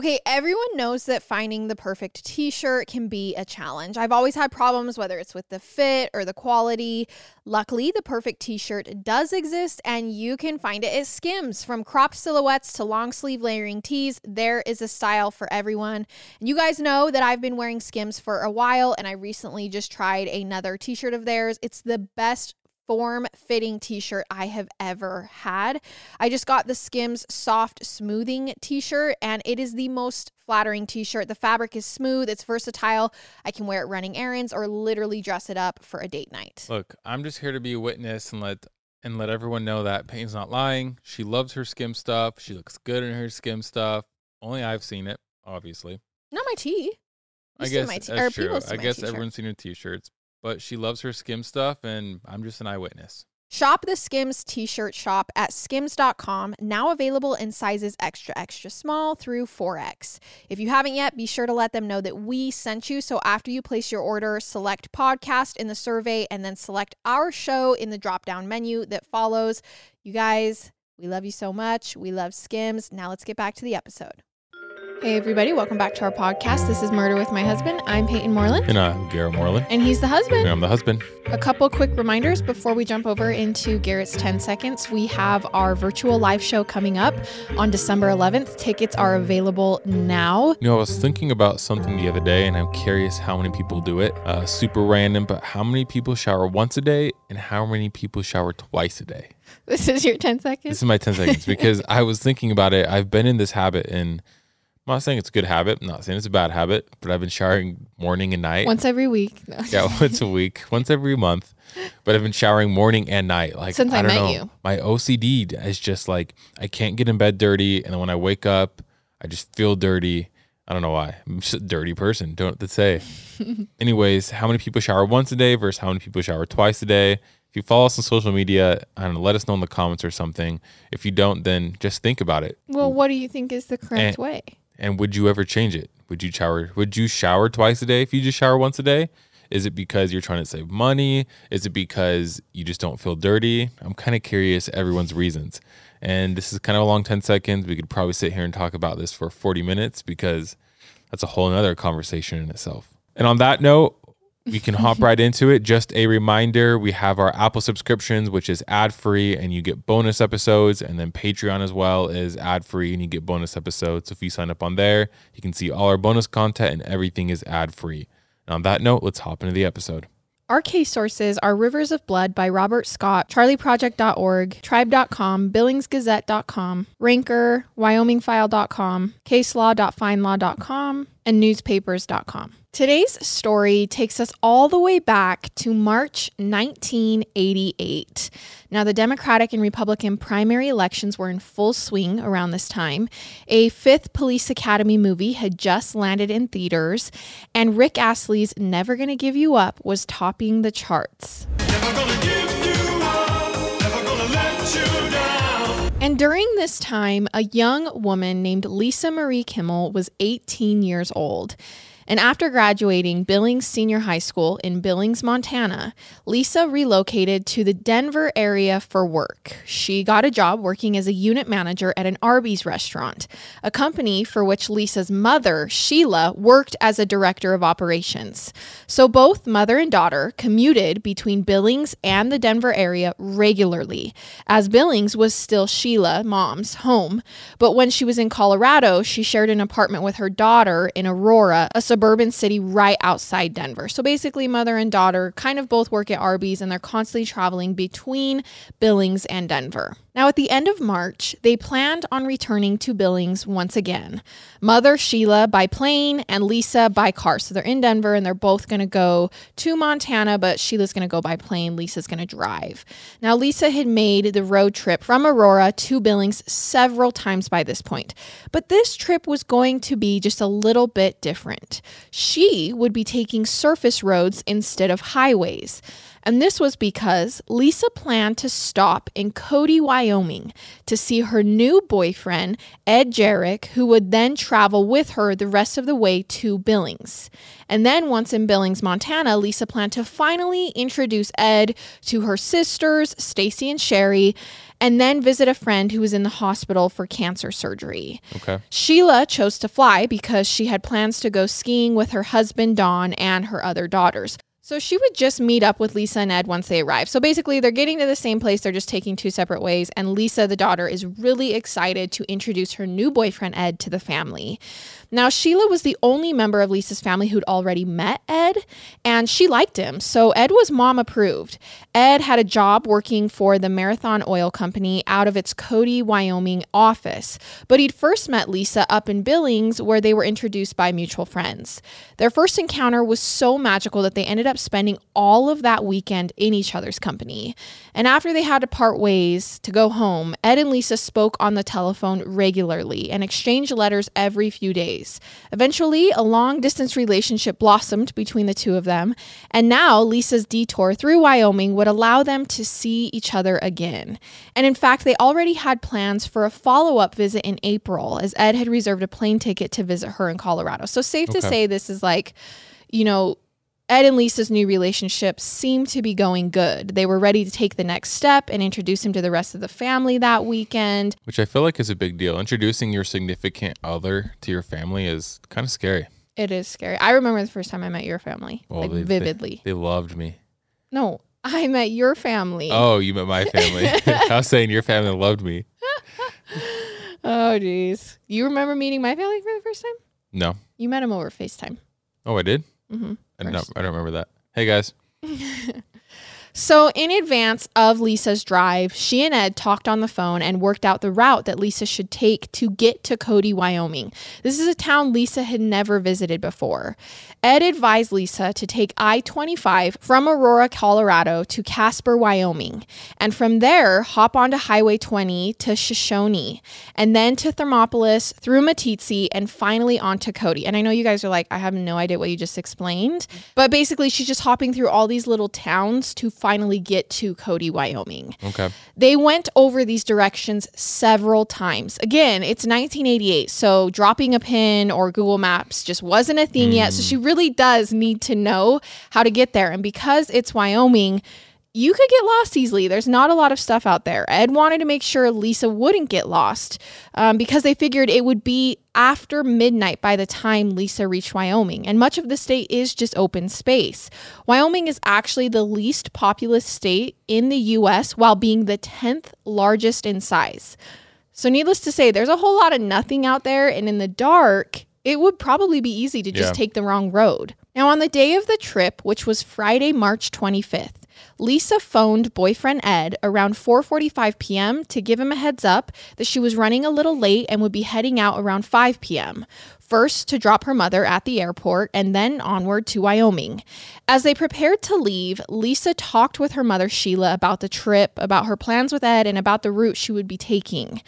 Okay, everyone knows that finding the perfect t shirt can be a challenge. I've always had problems, whether it's with the fit or the quality. Luckily, the perfect t shirt does exist, and you can find it at Skims. From crop silhouettes to long sleeve layering tees, there is a style for everyone. And you guys know that I've been wearing Skims for a while, and I recently just tried another t shirt of theirs. It's the best form fitting t shirt I have ever had. I just got the Skims Soft Smoothing t shirt, and it is the most flattering t shirt. The fabric is smooth, it's versatile. I can wear it running errands or literally dress it up for a date night. Look, I'm just here to be a witness and let and let everyone know that Peyton's not lying. She loves her skim stuff. She looks good in her skim stuff. Only I've seen it, obviously. Not my tee. I You've guess my t- that's true. I guess t-shirt. everyone's seen her t-shirts, but she loves her skim stuff, and I'm just an eyewitness. Shop the Skims t shirt shop at skims.com, now available in sizes extra, extra small through 4X. If you haven't yet, be sure to let them know that we sent you. So after you place your order, select podcast in the survey and then select our show in the drop down menu that follows. You guys, we love you so much. We love Skims. Now let's get back to the episode. Hey, everybody, welcome back to our podcast. This is Murder with My Husband. I'm Peyton Moreland, And I'm Garrett Moreland. and he's the husband. And I'm the husband. A couple quick reminders before we jump over into Garrett's 10 seconds. We have our virtual live show coming up on December 11th. Tickets are available now. You know, I was thinking about something the other day, and I'm curious how many people do it. Uh, super random, but how many people shower once a day, and how many people shower twice a day? This is your 10 seconds? This is my 10 seconds because I was thinking about it. I've been in this habit, and I'm not saying it's a good habit. I'm not saying it's a bad habit, but I've been showering morning and night. Once every week. No. yeah, once a week, once every month. But I've been showering morning and night. Like Since I don't met know. you. My OCD is just like I can't get in bed dirty, and then when I wake up, I just feel dirty. I don't know why. I'm just a dirty person. Don't know what to say. Anyways, how many people shower once a day versus how many people shower twice a day? If you follow us on social media, I don't know, let us know in the comments or something. If you don't, then just think about it. Well, what do you think is the correct And- way? And would you ever change it? Would you shower? Would you shower twice a day if you just shower once a day? Is it because you're trying to save money? Is it because you just don't feel dirty? I'm kind of curious everyone's reasons. And this is kind of a long 10 seconds. We could probably sit here and talk about this for 40 minutes because that's a whole nother conversation in itself. And on that note, we can hop right into it. Just a reminder we have our Apple subscriptions, which is ad free, and you get bonus episodes. And then Patreon as well is ad free, and you get bonus episodes. So if you sign up on there, you can see all our bonus content, and everything is ad free. On that note, let's hop into the episode. Our case sources are Rivers of Blood by Robert Scott, CharlieProject.org, Tribe.com, BillingsGazette.com, Ranker, WyomingFile.com, CaseLaw.FindLaw.com, and Newspapers.com. Today's story takes us all the way back to March 1988. Now, the Democratic and Republican primary elections were in full swing around this time. A fifth Police Academy movie had just landed in theaters, and Rick Astley's Never Gonna Give You Up was topping the charts. And during this time, a young woman named Lisa Marie Kimmel was 18 years old. And after graduating Billings Senior High School in Billings, Montana, Lisa relocated to the Denver area for work. She got a job working as a unit manager at an Arby's restaurant, a company for which Lisa's mother, Sheila, worked as a director of operations. So both mother and daughter commuted between Billings and the Denver area regularly, as Billings was still Sheila, mom's, home. But when she was in Colorado, she shared an apartment with her daughter in Aurora, a suburban city right outside Denver. So basically, mother and daughter kind of both work at Arby's and they're constantly traveling between Billings and Denver. Now, at the end of March, they planned on returning to Billings once again. Mother Sheila by plane and Lisa by car. So they're in Denver and they're both going to go to Montana, but Sheila's going to go by plane. Lisa's going to drive. Now, Lisa had made the road trip from Aurora to Billings several times by this point, but this trip was going to be just a little bit different. She would be taking surface roads instead of highways. And this was because Lisa planned to stop in Cody, Wyoming to see her new boyfriend, Ed Jarek, who would then travel with her the rest of the way to Billings. And then once in Billings, Montana, Lisa planned to finally introduce Ed to her sisters, Stacy and Sherry, and then visit a friend who was in the hospital for cancer surgery. Okay. Sheila chose to fly because she had plans to go skiing with her husband, Don, and her other daughters. So she would just meet up with Lisa and Ed once they arrive. So basically, they're getting to the same place, they're just taking two separate ways. And Lisa, the daughter, is really excited to introduce her new boyfriend, Ed, to the family. Now, Sheila was the only member of Lisa's family who'd already met Ed, and she liked him. So Ed was mom approved. Ed had a job working for the Marathon Oil Company out of its Cody, Wyoming office. But he'd first met Lisa up in Billings, where they were introduced by mutual friends. Their first encounter was so magical that they ended up spending all of that weekend in each other's company. And after they had to part ways to go home, Ed and Lisa spoke on the telephone regularly and exchanged letters every few days. Eventually, a long distance relationship blossomed between the two of them, and now Lisa's detour through Wyoming would allow them to see each other again. And in fact, they already had plans for a follow up visit in April, as Ed had reserved a plane ticket to visit her in Colorado. So, safe to say, this is like, you know, Ed and Lisa's new relationship seemed to be going good. They were ready to take the next step and introduce him to the rest of the family that weekend. Which I feel like is a big deal. Introducing your significant other to your family is kind of scary. It is scary. I remember the first time I met your family, Well, like they- they- vividly. They loved me. no, I met your family. Oh, you met my family. I was saying your family loved me. Oh, jeez. You remember meeting my family for the first time? No. You met him over FaceTime. Oh, I did. Mhm. I don't. I don't remember that. Hey guys. So, in advance of Lisa's drive, she and Ed talked on the phone and worked out the route that Lisa should take to get to Cody, Wyoming. This is a town Lisa had never visited before. Ed advised Lisa to take I 25 from Aurora, Colorado to Casper, Wyoming, and from there hop onto Highway 20 to Shoshoni, and then to Thermopolis through Meeteetse, and finally onto Cody. And I know you guys are like, I have no idea what you just explained, but basically, she's just hopping through all these little towns to finally get to Cody, Wyoming. Okay. They went over these directions several times. Again, it's 1988, so dropping a pin or Google Maps just wasn't a thing yet. So mm. she really does need to know how to get there. And because it's Wyoming, you could get lost easily. There's not a lot of stuff out there. Ed wanted to make sure Lisa wouldn't get lost um, because they figured it would be after midnight by the time Lisa reached Wyoming. And much of the state is just open space. Wyoming is actually the least populous state in the US while being the 10th largest in size. So, needless to say, there's a whole lot of nothing out there. And in the dark, it would probably be easy to just Yeah. take the wrong road. Now, on the day of the trip, which was Friday, March 25th, Lisa phoned boyfriend Ed around 4:45 p.m. to give him a heads up that she was running a little late and would be heading out around 5 p.m. First to drop her mother at the airport and then onward to Wyoming. As they prepared to leave, Lisa talked with her mother Sheila about the trip, about her plans with Ed and about the route she would be taking.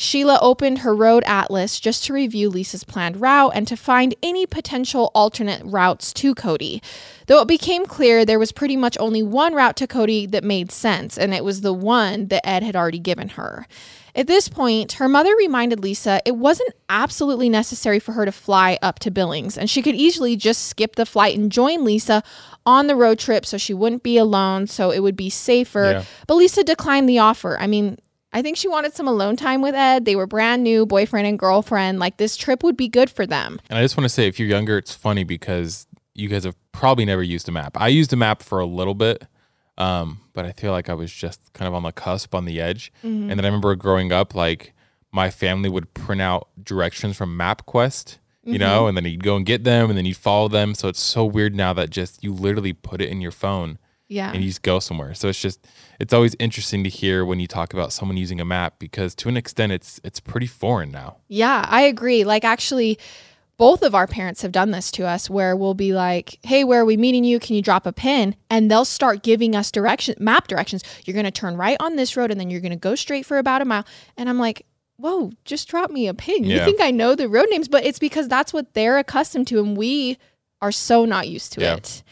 Sheila opened her road atlas just to review Lisa's planned route and to find any potential alternate routes to Cody. Though it became clear there was pretty much only one route to Cody that made sense, and it was the one that Ed had already given her. At this point, her mother reminded Lisa it wasn't absolutely necessary for her to fly up to Billings, and she could easily just skip the flight and join Lisa on the road trip so she wouldn't be alone, so it would be safer. Yeah. But Lisa declined the offer. I mean, I think she wanted some alone time with Ed. They were brand new, boyfriend and girlfriend. Like this trip would be good for them. And I just want to say, if you're younger, it's funny because you guys have probably never used a map. I used a map for a little bit, um, but I feel like I was just kind of on the cusp, on the edge. And then I remember growing up, like my family would print out directions from MapQuest, you know, and then you'd go and get them, and then you'd follow them. So it's so weird now that just you literally put it in your phone Yeah. and you just go somewhere. So it's just it's always interesting to hear when you talk about someone using a map because to an extent it's it's pretty foreign now. Yeah, I agree. Like, actually, both of our parents have done this to us where we'll be like, hey, where are we meeting you? Can you drop a pin? And they'll start giving us direction, map directions. You're going to turn right on this road and then you're going to go straight for about a mile. And I'm like, whoa, just drop me a pin. You think I know the road names, but it's because that's what they're accustomed to. And we are so not used to Yeah. it.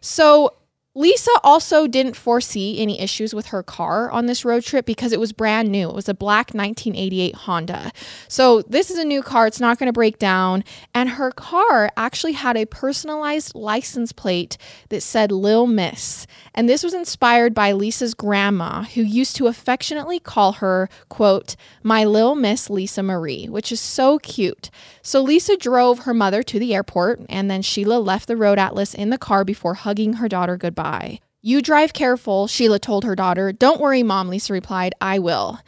So, Lisa also didn't foresee any issues with her car on this road trip because it was brand new. It was a black 1988 Honda. So, this is a new car. It's not going to break down. And her car actually had a personalized license plate that said Lil Miss. And this was inspired by Lisa's grandma, who used to affectionately call her, quote, my little Miss Lisa Marie, which is so cute. So, Lisa drove her mother to the airport, and then Sheila left the road atlas in the car before hugging her daughter goodbye. You drive careful, Sheila told her daughter. Don't worry, Mom, Lisa replied. I will.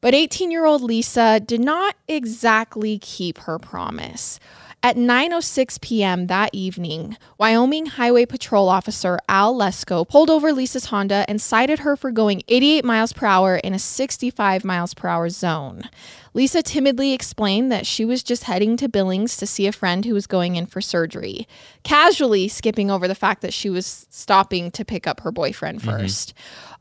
But 18 year old Lisa did not exactly keep her promise. At 9:06 p.m. that evening, Wyoming Highway Patrol Officer Al Lesko pulled over Lisa's Honda and cited her for going 88 miles per hour in a 65 miles per hour zone. Lisa timidly explained that she was just heading to Billings to see a friend who was going in for surgery, casually skipping over the fact that she was stopping to pick up her boyfriend mm-hmm. 1st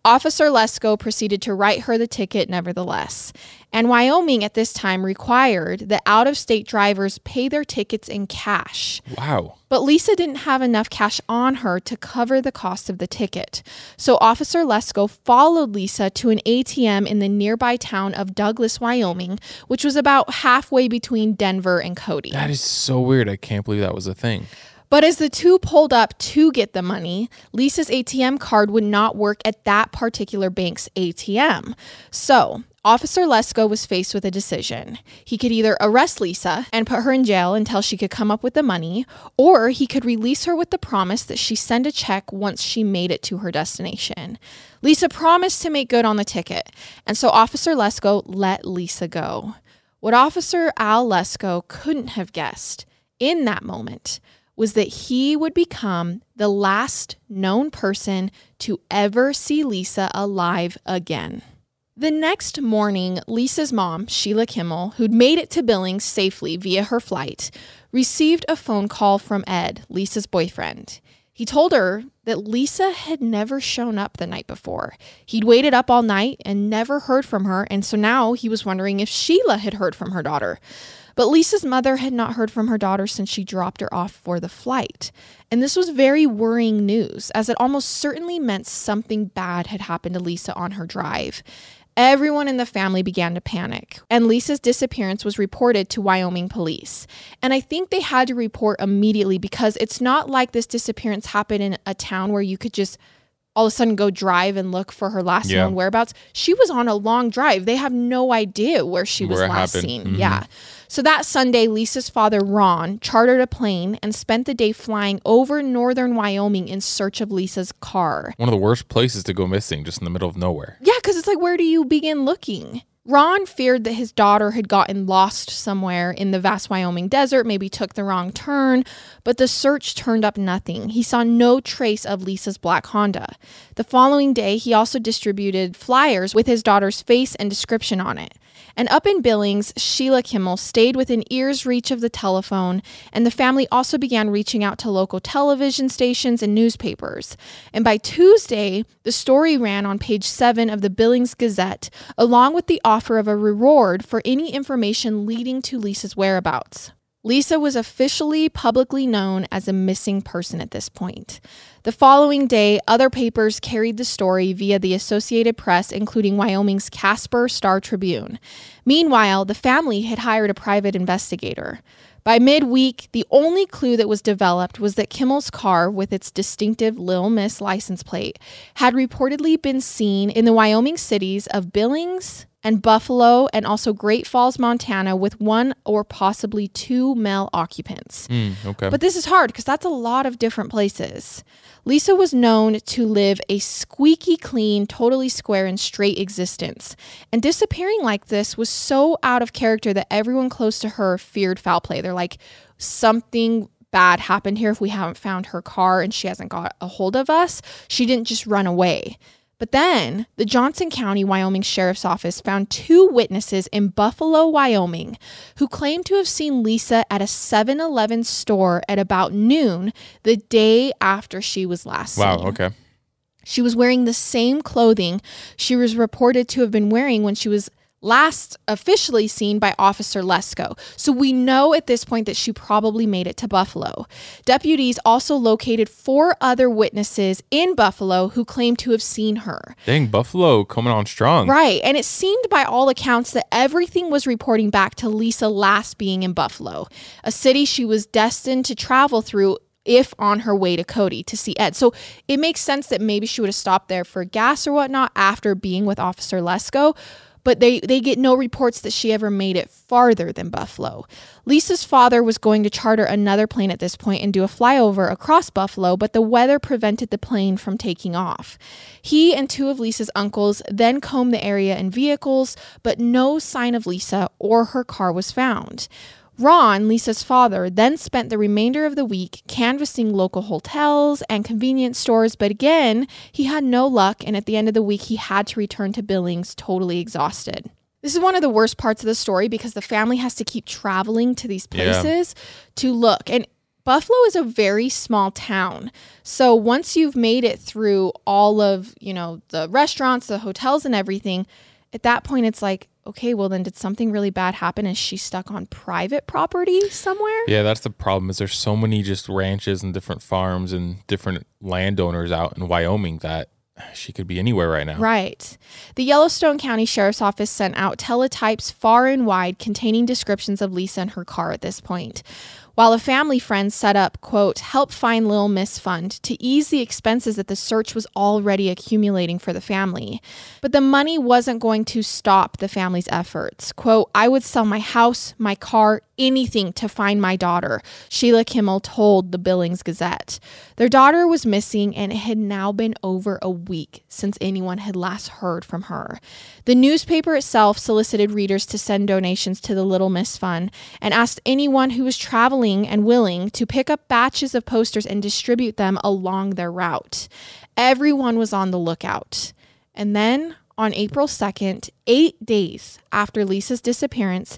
Officer Lesko proceeded to write her the ticket nevertheless. And Wyoming at this time required that out of state drivers pay their tickets in cash. Wow. But Lisa didn't have enough cash on her to cover the cost of the ticket. So Officer Lesko followed Lisa to an ATM in the nearby town of Douglas, Wyoming, which was about halfway between Denver and Cody. That is so weird. I can't believe that was a thing. But as the two pulled up to get the money, Lisa's ATM card would not work at that particular bank's ATM. So, Officer Lesko was faced with a decision. He could either arrest Lisa and put her in jail until she could come up with the money, or he could release her with the promise that she send a check once she made it to her destination. Lisa promised to make good on the ticket, and so Officer Lesko let Lisa go. What Officer Al Lesko couldn't have guessed in that moment was that he would become the last known person to ever see Lisa alive again. The next morning, Lisa's mom, Sheila Kimmel, who'd made it to Billings safely via her flight, received a phone call from Ed, Lisa's boyfriend. He told her that Lisa had never shown up the night before. He'd waited up all night and never heard from her, and so now he was wondering if Sheila had heard from her daughter. But Lisa's mother had not heard from her daughter since she dropped her off for the flight. And this was very worrying news, as it almost certainly meant something bad had happened to Lisa on her drive. Everyone in the family began to panic, and Lisa's disappearance was reported to Wyoming police. And I think they had to report immediately because it's not like this disappearance happened in a town where you could just all of a sudden go drive and look for her last Yeah. known whereabouts. She was on a long drive. They have no idea where she was Where it last happened. seen. Mhm. Yeah. So that Sunday, Lisa's father, Ron, chartered a plane and spent the day flying over northern Wyoming in search of Lisa's car. One of the worst places to go missing, just in the middle of nowhere. Yeah, because it's like, where do you begin looking? Ron feared that his daughter had gotten lost somewhere in the vast Wyoming desert, maybe took the wrong turn, but the search turned up nothing. He saw no trace of Lisa's black Honda. The following day, he also distributed flyers with his daughter's face and description on it. And up in Billings, Sheila Kimmel stayed within ear's reach of the telephone, and the family also began reaching out to local television stations and newspapers. And by Tuesday, the story ran on page seven of the Billings Gazette, along with the offer of a reward for any information leading to Lisa's whereabouts. Lisa was officially publicly known as a missing person at this point. The following day, other papers carried the story via the Associated Press, including Wyoming's Casper Star Tribune. Meanwhile, the family had hired a private investigator. By midweek, the only clue that was developed was that Kimmel's car, with its distinctive Lil Miss license plate, had reportedly been seen in the Wyoming cities of Billings and Buffalo and also Great Falls, Montana, with one or possibly two male occupants. Mm, okay. But this is hard because that's a lot of different places. Lisa was known to live a squeaky clean, totally square and straight existence. And disappearing like this was so out of character that everyone close to her feared foul play. They're like, something bad happened here if we haven't found her car and she hasn't got a hold of us. She didn't just run away. But then the Johnson County, Wyoming Sheriff's Office found two witnesses in Buffalo, Wyoming, who claimed to have seen Lisa at a 7 Eleven store at about noon the day after she was last Wow. seen. Wow, okay. She was wearing the same clothing she was reported to have been wearing when she was last officially seen by Officer Lesko. So we know at this point that she probably made it to Buffalo. Deputies also located four other witnesses in Buffalo who claimed to have seen her. Dang, Buffalo coming on strong. Right. And it seemed by all accounts that everything was reporting back to Lisa last being in Buffalo, a city she was destined to travel through if on her way to Cody to see Ed. So it makes sense that maybe she would have stopped there for gas or whatnot after being with Officer Lesko. But they, they get no reports that she ever made it farther than Buffalo. Lisa's father was going to charter another plane at this point and do a flyover across Buffalo, but the weather prevented the plane from taking off. He and two of Lisa's uncles then combed the area in vehicles, but no sign of Lisa or her car was found. Ron, Lisa's father, then spent the remainder of the week canvassing local hotels and convenience stores, but again, he had no luck, and at the end of the week, he had to return to Billings totally exhausted. This is one of the worst parts of the story because the family has to keep traveling to these Yeah. places to look. And Buffalo is a very small town. So once you've made it through all of, you know, the restaurants, the hotels and everything, at that point it's like, okay, well then did something really bad happen? Is she stuck on private property somewhere? Yeah, that's the problem. Is there's so many just ranches and different farms and different landowners out in Wyoming that she could be anywhere right now. Right. The Yellowstone County Sheriff's Office sent out teletypes far and wide containing descriptions of Lisa and her car at this point. While a family friend set up, quote, help find Lil Miss Fund to ease the expenses that the search was already accumulating for the family. But the money wasn't going to stop the family's efforts. Quote, I would sell my house, my car, anything to find my daughter, Sheila Kimmel told the Billings Gazette. Their daughter was missing, and it had now been over a week since anyone had last heard from her. The newspaper itself solicited readers to send donations to the Little Miss Fund and asked anyone who was traveling and willing to pick up batches of posters and distribute them along their route. Everyone was on the lookout. And then on April 2nd, eight days after Lisa's disappearance,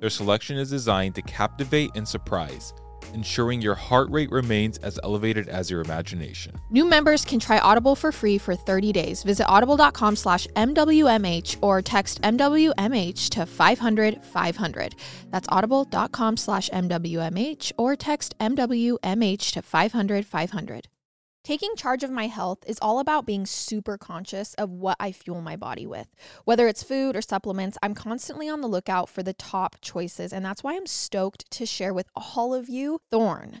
Their selection is designed to captivate and surprise, ensuring your heart rate remains as elevated as your imagination. New members can try Audible for free for 30 days. Visit audible.com slash MWMH or text MWMH to 500 500. That's audible.com slash MWMH or text MWMH to 500 500. Taking charge of my health is all about being super conscious of what I fuel my body with. Whether it's food or supplements, I'm constantly on the lookout for the top choices, and that's why I'm stoked to share with all of you Thorne.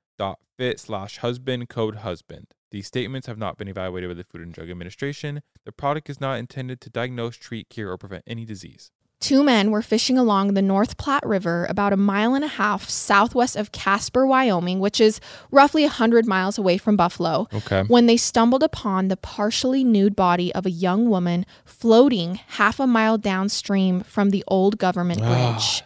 Thorne.fit slash husband, code husband. These statements have not been evaluated by the Food and Drug Administration. The product is not intended to diagnose, treat, cure, or prevent any disease. Two men were fishing along the North Platte River about a mile and a half southwest of Casper, Wyoming, which is roughly 100 miles away from Buffalo, Okay. when they stumbled upon the partially nude body of a young woman floating half a mile downstream from the old government ah, bridge.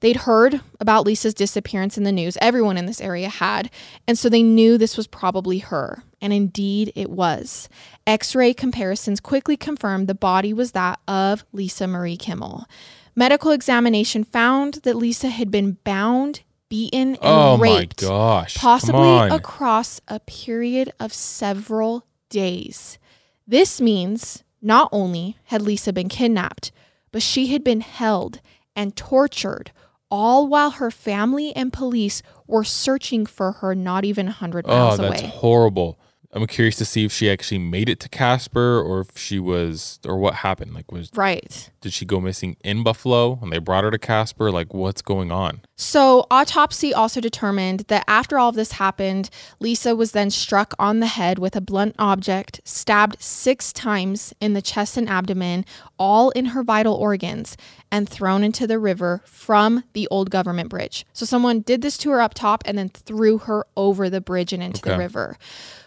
They'd heard about Lisa's disappearance in the news. Everyone in this area had. And so they knew this was probably her. And indeed, it was. X ray comparisons quickly confirmed the body was that of Lisa Marie Kimmel. Medical examination found that Lisa had been bound, beaten, and Oh my raped gosh. Come possibly on. across a period of several days. This means not only had Lisa been kidnapped, but she had been held and tortured, all while her family and police were searching for her not even 100 miles Oh, miles that's away. horrible. I'm curious to see if she actually made it to Casper or if she was or what happened. Like was Right. did she go missing in Buffalo and they brought her to Casper? Like what's going on? So, autopsy also determined that after all of this happened, Lisa was then struck on the head with a blunt object, stabbed six times in the chest and abdomen, all in her vital organs, and thrown into the river from the old government bridge. So, someone did this to her up top and then threw her over the bridge and into the river.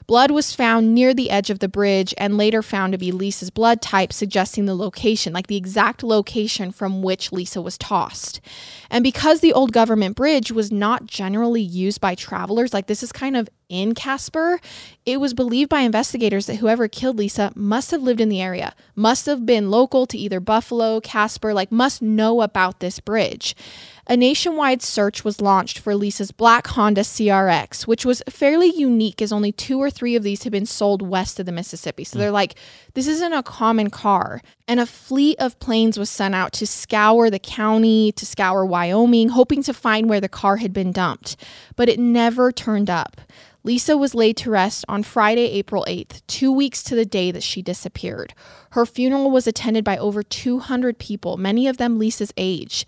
Blood was found near the edge of the bridge and later found to be Lisa's blood type, suggesting the location, like the exact location from which Lisa was tossed. And because the old government bridge was not generally used by travelers, like this is kind of in Casper, it was believed by investigators that whoever killed Lisa must have lived in the area, must have been local to either Buffalo, Casper, like must know about this bridge. A nationwide search was launched for Lisa's black Honda CRX, which was fairly unique as only two or three of these had been sold west of the Mississippi. So hmm. they're like, this isn't a common car. And a fleet of planes was sent out to scour the county, to scour Wyoming, hoping to find where the car had been dumped. But it never turned up. Lisa was laid to rest on Friday, April 8th, two weeks to the day that she disappeared. Her funeral was attended by over 200 people, many of them Lisa's age.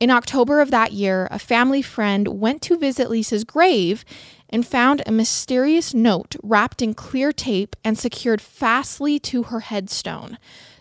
In October of that year, a family friend went to visit Lisa's grave and found a mysterious note wrapped in clear tape and secured fastly to her headstone.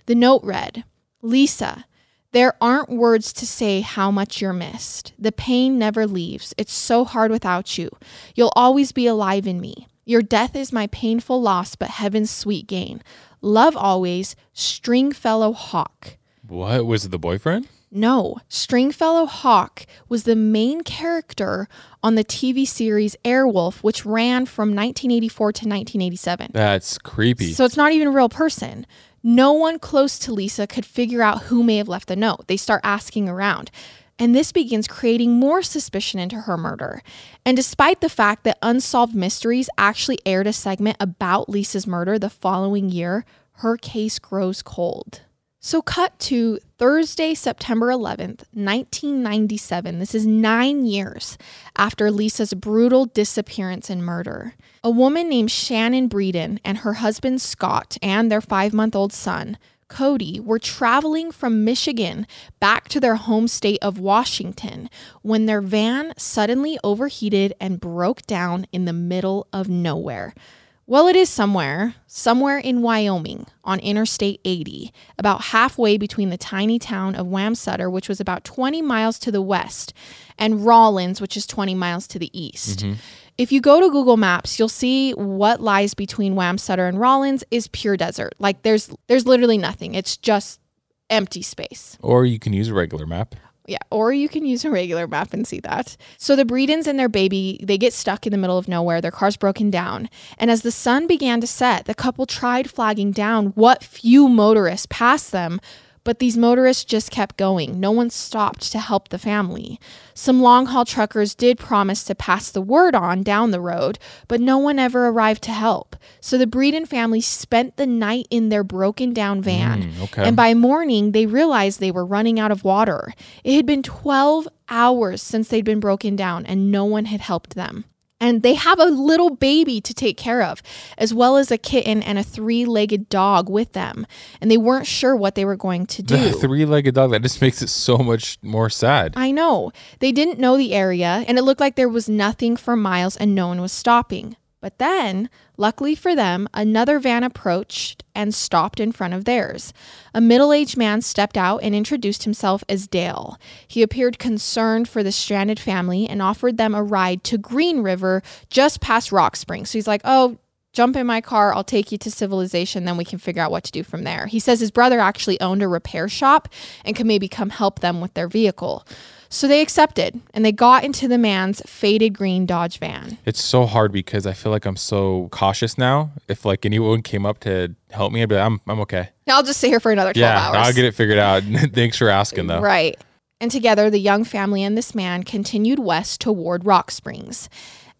The note read Lisa, there aren't words to say how much you're missed. The pain never leaves. It's so hard without you. You'll always be alive in me. Your death is my painful loss, but heaven's sweet gain. Love always, Stringfellow Hawk. What was the boyfriend? No, Stringfellow Hawk was the main character on the TV series Airwolf, which ran from 1984 to 1987. That's creepy. So it's not even a real person. No one close to Lisa could figure out who may have left the note. They start asking around. And this begins creating more suspicion into her murder. And despite the fact that Unsolved Mysteries actually aired a segment about Lisa's murder the following year, her case grows cold. So, cut to Thursday, September 11th, 1997. This is nine years after Lisa's brutal disappearance and murder. A woman named Shannon Breeden and her husband Scott and their five month old son, Cody, were traveling from Michigan back to their home state of Washington when their van suddenly overheated and broke down in the middle of nowhere. Well, it is somewhere, somewhere in Wyoming on Interstate 80, about halfway between the tiny town of Wamsutter, which was about 20 miles to the west, and Rawlins, which is 20 miles to the east. Mm-hmm. If you go to Google Maps, you'll see what lies between Wamsutter and Rawlins is pure desert. Like there's there's literally nothing. It's just empty space. or you can use a regular map. Yeah, or you can use a regular map and see that. So the Breedens and their baby, they get stuck in the middle of nowhere. Their car's broken down. And as the sun began to set, the couple tried flagging down what few motorists passed them, But these motorists just kept going. No one stopped to help the family. Some long haul truckers did promise to pass the word on down the road, but no one ever arrived to help. So the Breeden family spent the night in their broken down van. Mm, okay. And by morning, they realized they were running out of water. It had been 12 hours since they'd been broken down, and no one had helped them. And they have a little baby to take care of, as well as a kitten and a three legged dog with them. And they weren't sure what they were going to do. The three-legged dog that just makes it so much more sad. I know. They didn't know the area, and it looked like there was nothing for miles and no one was stopping. But then, luckily for them, another van approached and stopped in front of theirs. A middle aged man stepped out and introduced himself as Dale. He appeared concerned for the stranded family and offered them a ride to Green River just past Rock Springs. So he's like, Oh, jump in my car. I'll take you to civilization. Then we can figure out what to do from there. He says his brother actually owned a repair shop and could maybe come help them with their vehicle. So they accepted and they got into the man's faded green Dodge van. It's so hard because I feel like I'm so cautious now. If like anyone came up to help me, I'd be like, I'm I'm okay. I'll just sit here for another 12 Yeah, hours. I'll get it figured out. Thanks for asking though. Right. And together, the young family and this man continued west toward Rock Springs.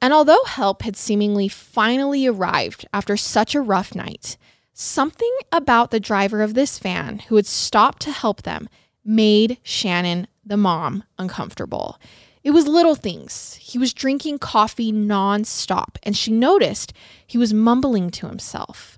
And although help had seemingly finally arrived after such a rough night, something about the driver of this van who had stopped to help them made Shannon, the mom, uncomfortable. It was little things. He was drinking coffee nonstop, and she noticed he was mumbling to himself.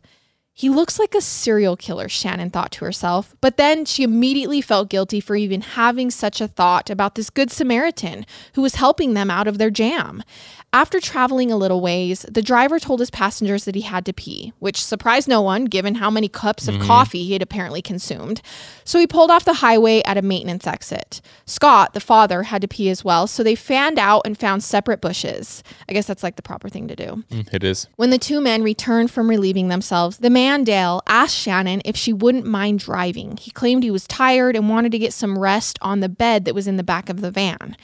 He looks like a serial killer, Shannon thought to herself, but then she immediately felt guilty for even having such a thought about this Good Samaritan who was helping them out of their jam. After traveling a little ways, the driver told his passengers that he had to pee, which surprised no one given how many cups of coffee he had apparently consumed. So he pulled off the highway at a maintenance exit. Scott, the father, had to pee as well, so they fanned out and found separate bushes. I guess that's like the proper thing to do. Mm, It is. When the two men returned from relieving themselves, the man Dale asked Shannon if she wouldn't mind driving. He claimed he was tired and wanted to get some rest on the bed that was in the back of the van.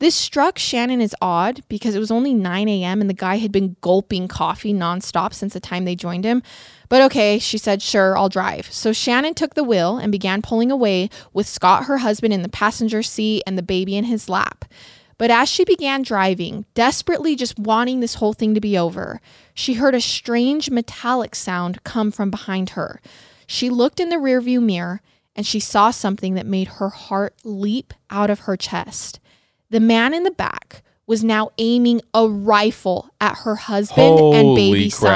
This struck Shannon as odd because it was only 9 a.m. and the guy had been gulping coffee nonstop since the time they joined him. But okay, she said, sure, I'll drive. So Shannon took the wheel and began pulling away with Scott, her husband, in the passenger seat and the baby in his lap. But as she began driving, desperately just wanting this whole thing to be over, she heard a strange metallic sound come from behind her. She looked in the rearview mirror and she saw something that made her heart leap out of her chest. The man in the back was now aiming a rifle at her husband and baby Holy son.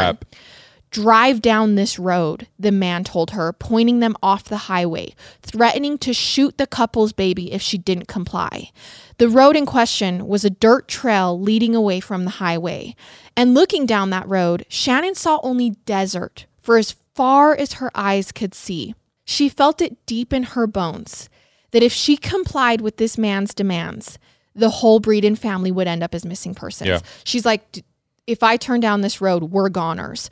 Drive down this road, the man told her, pointing them off the highway, threatening to shoot the couple's baby if she didn't comply. The road in question was a dirt trail leading away from the highway. And looking down that road, Shannon saw only desert for as far as her eyes could see. She felt it deep in her bones that if she complied with this man's demands, the whole Breeden family would end up as missing persons. Yeah. She's like, "D- if I turn down this road, we're goners.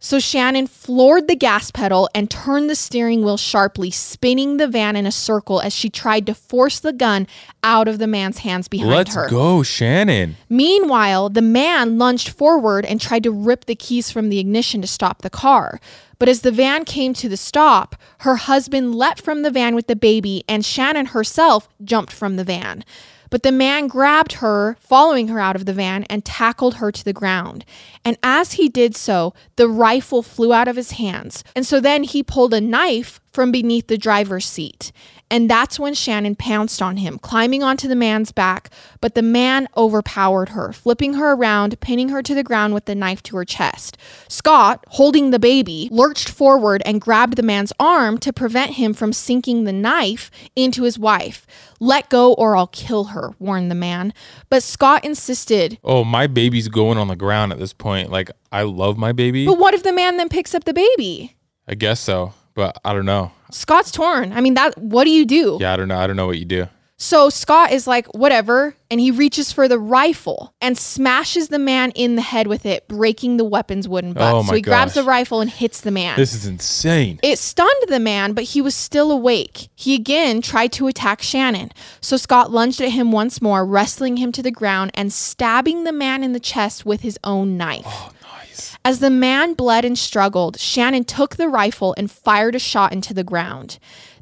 So Shannon floored the gas pedal and turned the steering wheel sharply, spinning the van in a circle as she tried to force the gun out of the man's hands behind her. Let's go, Shannon. Meanwhile, the man lunged forward and tried to rip the keys from the ignition to stop the car. But as the van came to the stop, her husband leapt from the van with the baby, and Shannon herself jumped from the van. But the man grabbed her, following her out of the van, and tackled her to the ground. And as he did so, the rifle flew out of his hands. And so then he pulled a knife from beneath the driver's seat. And that's when Shannon pounced on him, climbing onto the man's back. But the man overpowered her, flipping her around, pinning her to the ground with the knife to her chest. Scott, holding the baby, lurched forward and grabbed the man's arm to prevent him from sinking the knife into his wife. Let go or I'll kill her, warned the man. But Scott insisted. Oh, my baby's going on the ground at this point. Like, I love my baby. But what if the man then picks up the baby? I guess so, but I don't know. Scott's torn. I mean, that what do you do? Yeah, I don't know. I don't know what you do. So Scott is like, whatever, and he reaches for the rifle and smashes the man in the head with it, breaking the weapon's wooden butt. Oh so he grabs the rifle and hits the man. This is insane. It stunned the man, but he was still awake. He again tried to attack Shannon. So Scott lunged at him once more, wrestling him to the ground and stabbing the man in the chest with his own knife. Oh. As the man bled and struggled, Shannon took the rifle and fired a shot into the ground.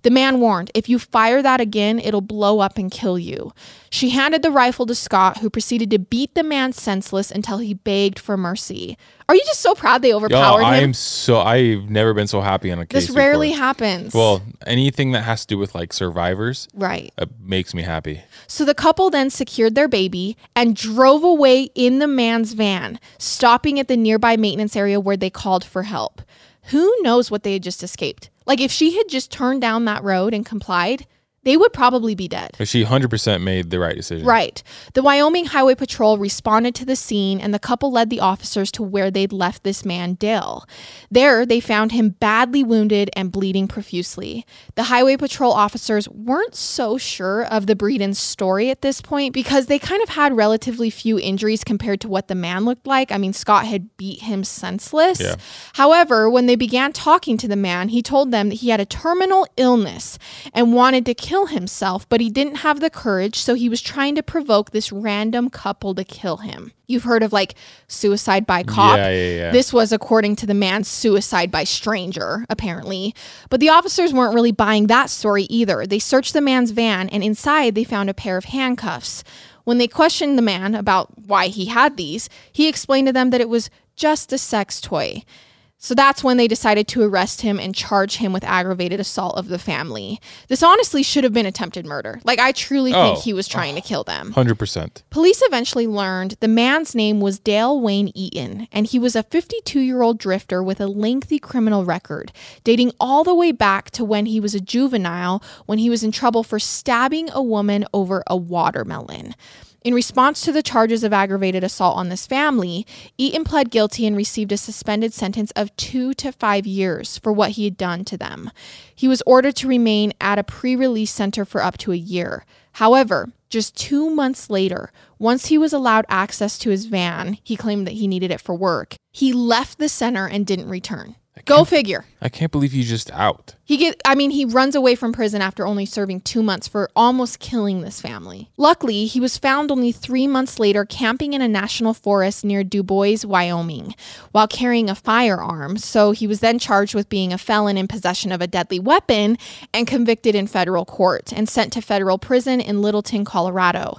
The man warned, If you fire that again, it'll blow up and kill you. She handed the rifle to Scott, who proceeded to beat the man senseless until he begged for mercy. Are you just so proud they overpowered I him? am so I've never been so happy on a case. this rarely before. happens. Well, anything that has to do with like survivors right. uh, makes me happy. So the couple then secured their baby and drove away in the man's van, stopping at the nearby maintenance area where they called for help. Who knows what they had just escaped? Like if she had just turned down that road and complied, they would probably be dead. She 100% made the right decision. Right. The Wyoming Highway Patrol responded to the scene and the couple led the officers to where they'd left this man, Dale. There, they found him badly wounded and bleeding profusely. The Highway Patrol officers weren't so sure of the Breedens' story at this point because they kind of had relatively few injuries compared to what the man looked like. I mean, Scott had beat him senseless. Yeah. However, when they began talking to the man, he told them that he had a terminal illness and wanted to kill himself, but he didn't have the courage, so he was trying to provoke this random couple to kill him. You've heard of like suicide by cop. Yeah, yeah, yeah. This was according to the man's suicide by stranger, apparently. But the officers weren't really buying that story either. They searched the man's van, and inside they found a pair of handcuffs. When they questioned the man about why he had these, he explained to them that it was just a sex toy. So that's when they decided to arrest him and charge him with aggravated assault of the family. This honestly should have been attempted murder. Like, I truly think Oh. he was trying to kill them. 100%. Police eventually learned the man's name was Dale Wayne Eaton, and he was a 52 year old drifter with a lengthy criminal record, dating all the way back to when he was a juvenile when he was in trouble for stabbing a woman over a watermelon. In response to the charges of aggravated assault on this family, Eaton pled guilty and received a suspended sentence of two to five years for what he had done to them. He was ordered to remain at a pre release center for up to a year. However, just two months later, once he was allowed access to his van, he claimed that he needed it for work. He left the center and didn't return. Go figure. I can't believe you just out. He get I mean he runs away from prison after only serving 2 months for almost killing this family. Luckily, he was found only 3 months later camping in a national forest near DuBois, Wyoming, while carrying a firearm. So he was then charged with being a felon in possession of a deadly weapon and convicted in federal court and sent to federal prison in Littleton, Colorado.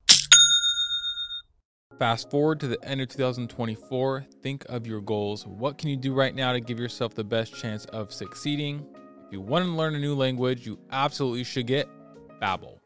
Fast forward to the end of 2024. Think of your goals. What can you do right now to give yourself the best chance of succeeding? If you want to learn a new language, you absolutely should get Babbel.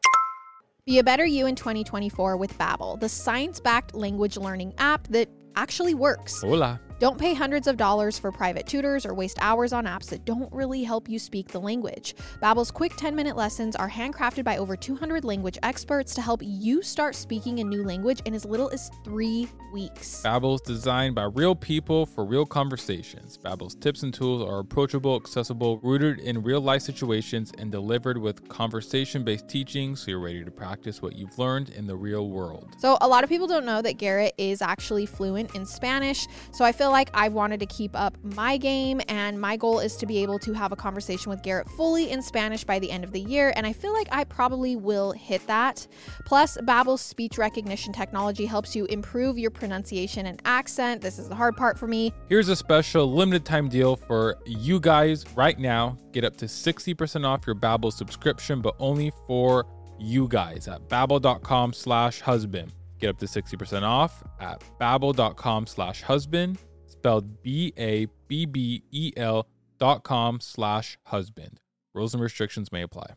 Be a better you in 2024 with Babbel, the science-backed language learning app that actually works. Hola. Don't pay hundreds of dollars for private tutors or waste hours on apps that don't really help you speak the language. Babbel's quick 10-minute lessons are handcrafted by over 200 language experts to help you start speaking a new language in as little as 3 weeks. Babbel is designed by real people for real conversations. Babbel's tips and tools are approachable, accessible, rooted in real-life situations, and delivered with conversation-based teaching so you're ready to practice what you've learned in the real world. So, a lot of people don't know that Garrett is actually fluent in Spanish. So, I feel feel like I've wanted to keep up my game, and my goal is to be able to have a conversation with Garrett fully in Spanish by the end of the year, and I feel like I probably will hit that. Plus, Babbel's speech recognition technology helps you improve your pronunciation and accent. This is the hard part for me. Here's a special limited time deal for you guys right now. Get up to 60% off your Babbel subscription, but only for you guys at babbel.com slash husband. Get up to 60% off at babbel.com slash husband, spelled B-A-B-B-E-L dot com slash husband. Rules and restrictions may apply.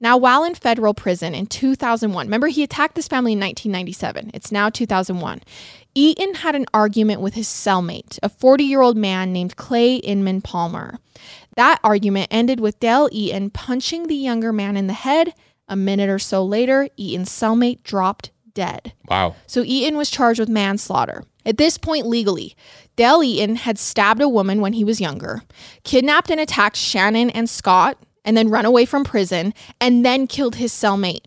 Now, while in federal prison in 2001, remember he attacked this family in 1997. It's now 2001. Eaton had an argument with his cellmate, a 40 year old man named Clay Inman Palmer. That argument ended with Dale Eaton punching the younger man in the head. A minute or so later, Eaton's cellmate dropped dead. Wow. So Eaton was charged with manslaughter. At this point, legally, Dale Eaton had stabbed a woman when he was younger, kidnapped and attacked Shannon and Scott, and then run away from prison, and then killed his cellmate.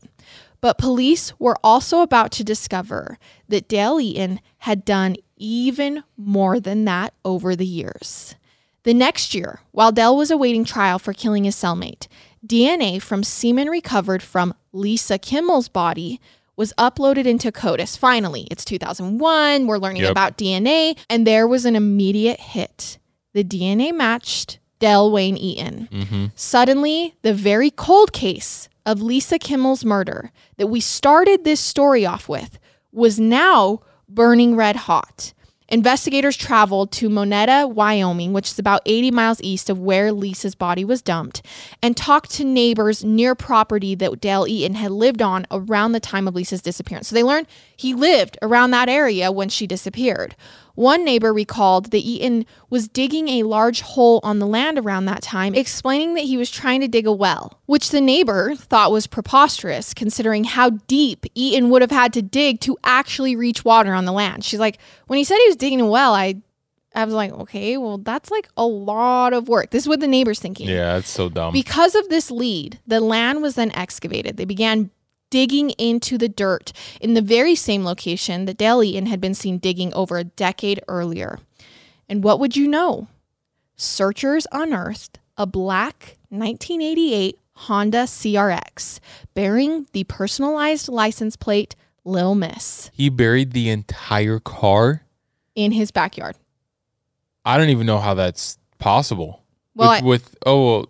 But police were also about to discover that Dale Eaton had done even more than that over the years. The next year, while Dell was awaiting trial for killing his cellmate, DNA from semen recovered from Lisa Kimmel's body was uploaded into CODIS. Finally, it's 2001. We're learning Yep. about DNA, and there was an immediate hit. The DNA matched Del Wayne Eaton. Mm-hmm. Suddenly, the very cold case of Lisa Kimmel's murder that we started this story off with was now burning red hot. Investigators traveled to Moneta, Wyoming, which is about 80 miles east of where Lisa's body was dumped, and talked to neighbors near property that Dale Eaton had lived on around the time of Lisa's disappearance. So they learned he lived around that area when she disappeared. One neighbor recalled that Eaton was digging a large hole on the land around that time, explaining that he was trying to dig a well, which the neighbor thought was preposterous considering how deep Eaton would have had to dig to actually reach water on the land. She's like, when he said he was digging a well, I I was like, okay, well, that's like a lot of work. This is what the neighbor's thinking. Yeah, it's so dumb. Because of this lead, the land was then excavated. They began digging into the dirt in the very same location that Dale Eaton had been seen digging over a decade earlier. And what would you know? Searchers unearthed a black 1988 Honda CRX bearing the personalized license plate Lil Miss he buried the entire car. in his backyard. I don't even know how that's possible. Well, with, I- with oh, well,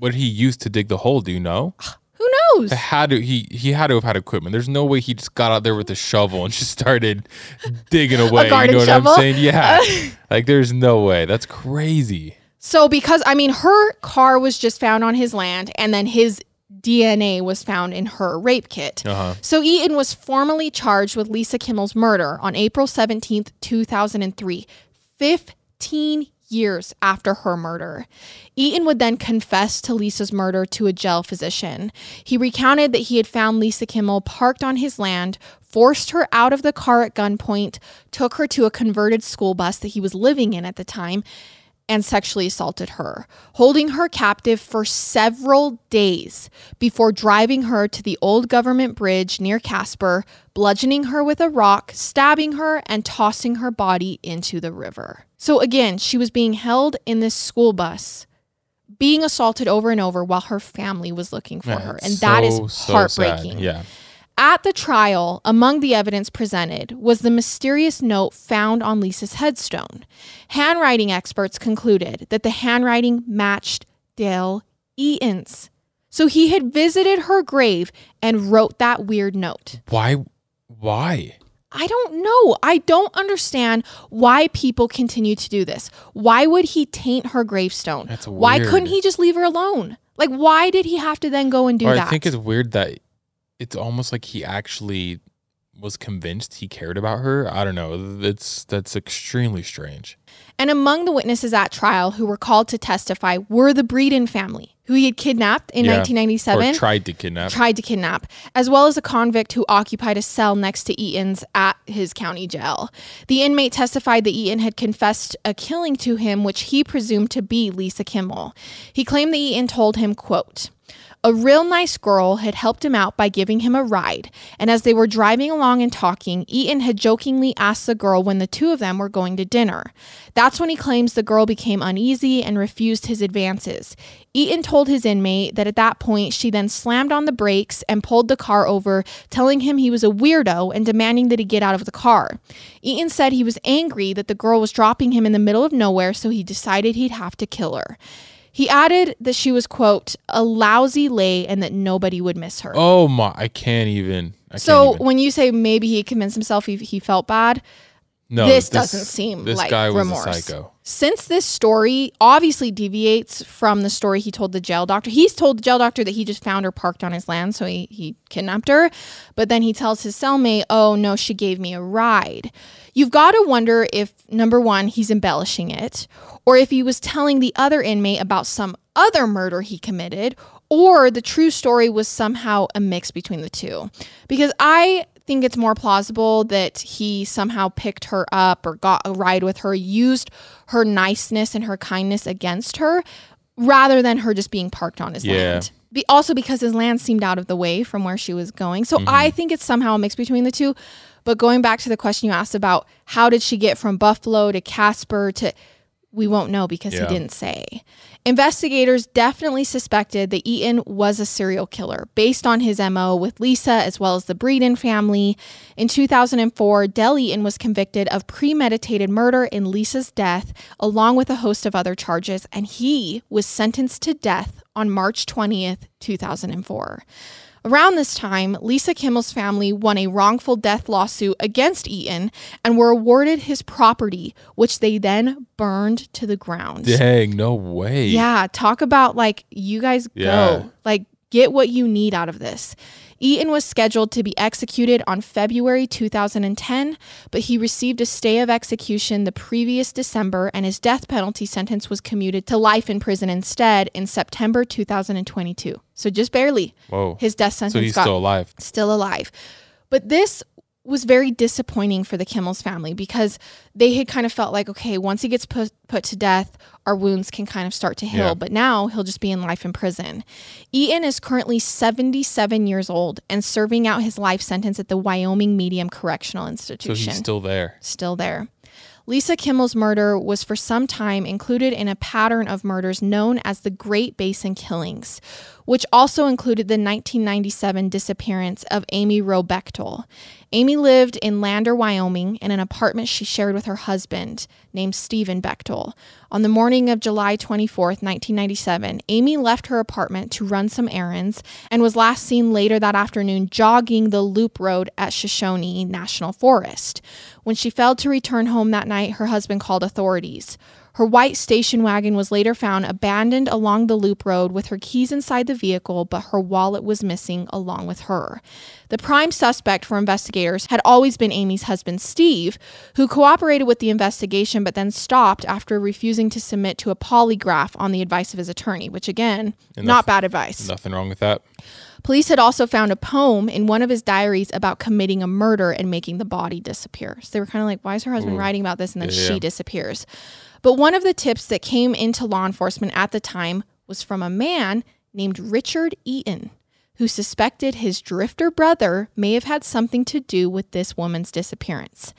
what did he use to dig the hole? Do you know? Knows? Had to he he had to have had equipment. There's no way he just got out there with a shovel and just started digging away. you know what shovel? I'm saying? Yeah. like there's no way. That's crazy. So, because I mean, her car was just found on his land, and then his DNA was found in her rape kit. Uh-huh. So, Eaton was formally charged with Lisa Kimmel's murder on April 17th, 2003, 15 years after her murder. Eaton would then confess to Lisa's murder to a jail physician. He recounted that he had found Lisa Kimmel parked on his land, forced her out of the car at gunpoint, took her to a converted school bus that he was living in at the time, and sexually assaulted her, holding her captive for several days before driving her to the old government bridge near Casper, bludgeoning her with a rock, stabbing her, and tossing her body into the river. So again, she was being held in this school bus, being assaulted over and over while her family was looking for Yeah, her. And that is so, so heartbreaking. Yeah. At the trial, among the evidence presented was the mysterious note found on Lisa's headstone. Handwriting experts concluded that the handwriting matched Dale Eaton's. So he had visited her grave and wrote that weird note. Why why? I don't know. I don't understand why people continue to do this. Why would he taint her gravestone? That's weird. Why couldn't he just leave her alone? Like, why did he have to then go and do or that? I think it's weird that it's almost like he actually was convinced he cared about her. I don't know. That's that's extremely strange. And among the witnesses at trial who were called to testify were the Breeden family, who he had kidnapped in Yeah. 1997, Or tried to kidnap. tried to kidnap, as well as a convict who occupied a cell next to Eaton's at his county jail. The inmate testified that Eaton had confessed a killing to him, which he presumed to be Lisa Kimmel. He claimed that Eaton told him, quote, A real nice girl had helped him out by giving him a ride, and as they were driving along and talking, Eaton had jokingly asked the girl when the two of them were going to dinner. That's when he claims the girl became uneasy and refused his advances. Eaton told his inmate that at that point she then slammed on the brakes and pulled the car over, telling him he was a weirdo and demanding that he get out of the car. Eaton said he was angry that the girl was dropping him in the middle of nowhere, so he decided he'd have to kill her. He added that she was, quote, a lousy lay and that nobody would miss her. Oh my! I can't even. I so can't even. when you say maybe he convinced himself he, he felt bad, no, this, doesn't seem This like guy was remorse. a psycho. Since this story obviously deviates from the story he told the jail doctor, he's told the jail doctor that he just found her parked on his land, so he, he kidnapped her. But then he tells his cellmate, oh no, she gave me a ride. You've got to wonder if, number one, he's embellishing it, or if he was telling the other inmate about some other murder he committed, or the true story was somehow a mix between the two. Because I think it's more plausible that he somehow picked her up or got a ride with her, used her niceness and her kindness against her, rather than her just being parked on his Yeah. land. Be, also because his land seemed out of the way from where she was going. So I Mm-hmm. think it's somehow a mix between the two. But going back to the question you asked about how did she get from Buffalo to Casper to we won't know because Yeah. he didn't say. Investigators definitely suspected that Eaton was a serial killer based on his MO with Lisa as well as the Breeden family. In 2004, Del Eaton was convicted of premeditated murder in Lisa's death, along with a host of other charges, and he was sentenced to death on March 20th, 2004. Around this time, Lisa Kimmel's family won a wrongful death lawsuit against Eaton and were awarded his property, which they then burned to the ground. Dang, no way. Yeah, talk about like you guys go. Like get what you need out of this. Eaton was scheduled to be executed on February 2010, but he received a stay of execution the previous December and his death penalty sentence was commuted to life in prison instead in September 2022. So just barely. Whoa. His death sentence so he's got still alive. still alive. But this was very disappointing for the Kimmel's family because they had kind of felt like, okay, once he gets put, put to death, our wounds can kind of start to heal. Yeah. But now he'll just be in life in prison. Eaton is currently 77 years old and serving out his life sentence at the Wyoming Medium Correctional Institution. So he's still there. still there. Lisa Kimmel's murder was for some time included in a pattern of murders known as the Great Basin Killings, which also included the 1997 disappearance of Amy Wroe Bechtel. Amy lived in Lander, Wyoming, in an apartment she shared with her husband, named Stephen Bechtel. On the morning of July 24, 1997, Amy left her apartment to run some errands and was last seen later that afternoon jogging the loop road at Shoshone National Forest. When she failed to return home that night, her husband called authorities. Her white station wagon was later found abandoned along the loop road with her keys inside the vehicle, but her wallet was missing along with her. The prime suspect for investigators had always been Amy's husband, Steve, who cooperated with the investigation but then stopped after refusing to submit to a polygraph on the advice of his attorney, which again, not bad advice. Nothing wrong with that. Police had also found a poem in one of his diaries about committing a murder and making the body disappear. So they were kind of like, why is her husband mm. writing about this? And then Yeah, she disappears. But one of the tips that came into law enforcement at the time was from a man named Richard Eaton, who suspected his drifter brother may have had something to do with this woman's disappearance.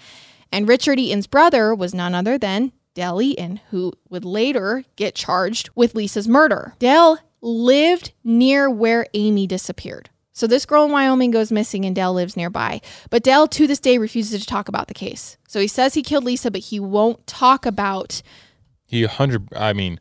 And Richard Eaton's brother was none other than Dell Eaton, who would later get charged with Lisa's murder. Dell lived near where Amy disappeared. So this girl in Wyoming goes missing and Dell lives nearby. But Dell to this day refuses to talk about the case. So he says he killed Lisa, but he won't talk about He 100, I mean,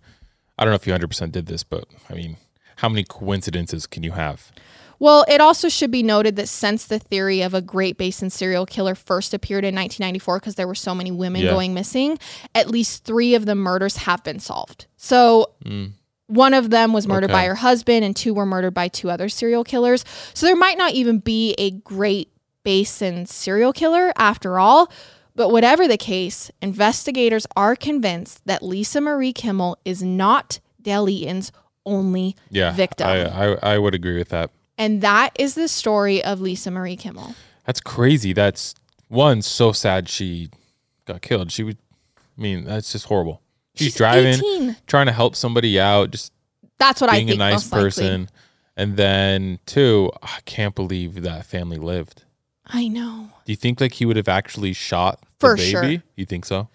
I don't know if he 100% did this, but I mean, how many coincidences can you have? Well, it also should be noted that since the theory of a Great Basin serial killer first appeared in 1994, because there were so many women Yeah. going missing, at least three of the murders have been solved. So mm. One of them was murdered by her husband, and two were murdered by two other serial killers. So there might not even be a Great Basin serial killer after all. But whatever the case, investigators are convinced that Lisa Marie Kimmel is not Dell Eaton's only Yeah. victim. I, I, I would agree with that. And that is the story of Lisa Marie Kimmel. That's crazy. That's one, so sad she got killed. She would, I mean, that's just horrible. She's, She's driving, 18. trying to help somebody out, just That's what I think. being a nice person. And then two, I can't believe that family lived. I know. Do you think like he would have actually shot the baby? sure. You think so?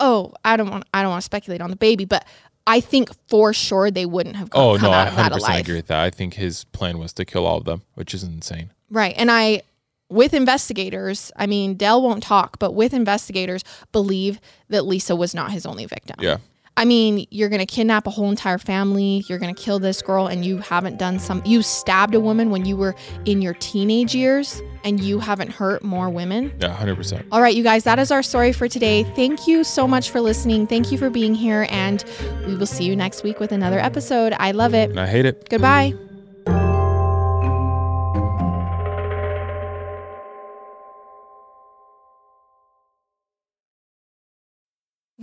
Oh, I don't want I don't want to speculate on the baby, but I think for sure they wouldn't have come, Oh no, I hundred percent agree with that. I think his plan was to kill all of them, which is insane. Right. And I, with investigators, I mean, Dell won't talk, but with investigators, believe that Lisa was not his only victim. Yeah. I mean, you're going to kidnap a whole entire family. You're going to kill this girl, and you haven't done some. You stabbed a woman when you were in your teenage years, and you haven't hurt more women. Yeah, hundred percent. All right, you guys, that is our story for today. Thank you so much for listening. Thank you for being here, and we will see you next week with another episode. I love it. And I hate it. Goodbye.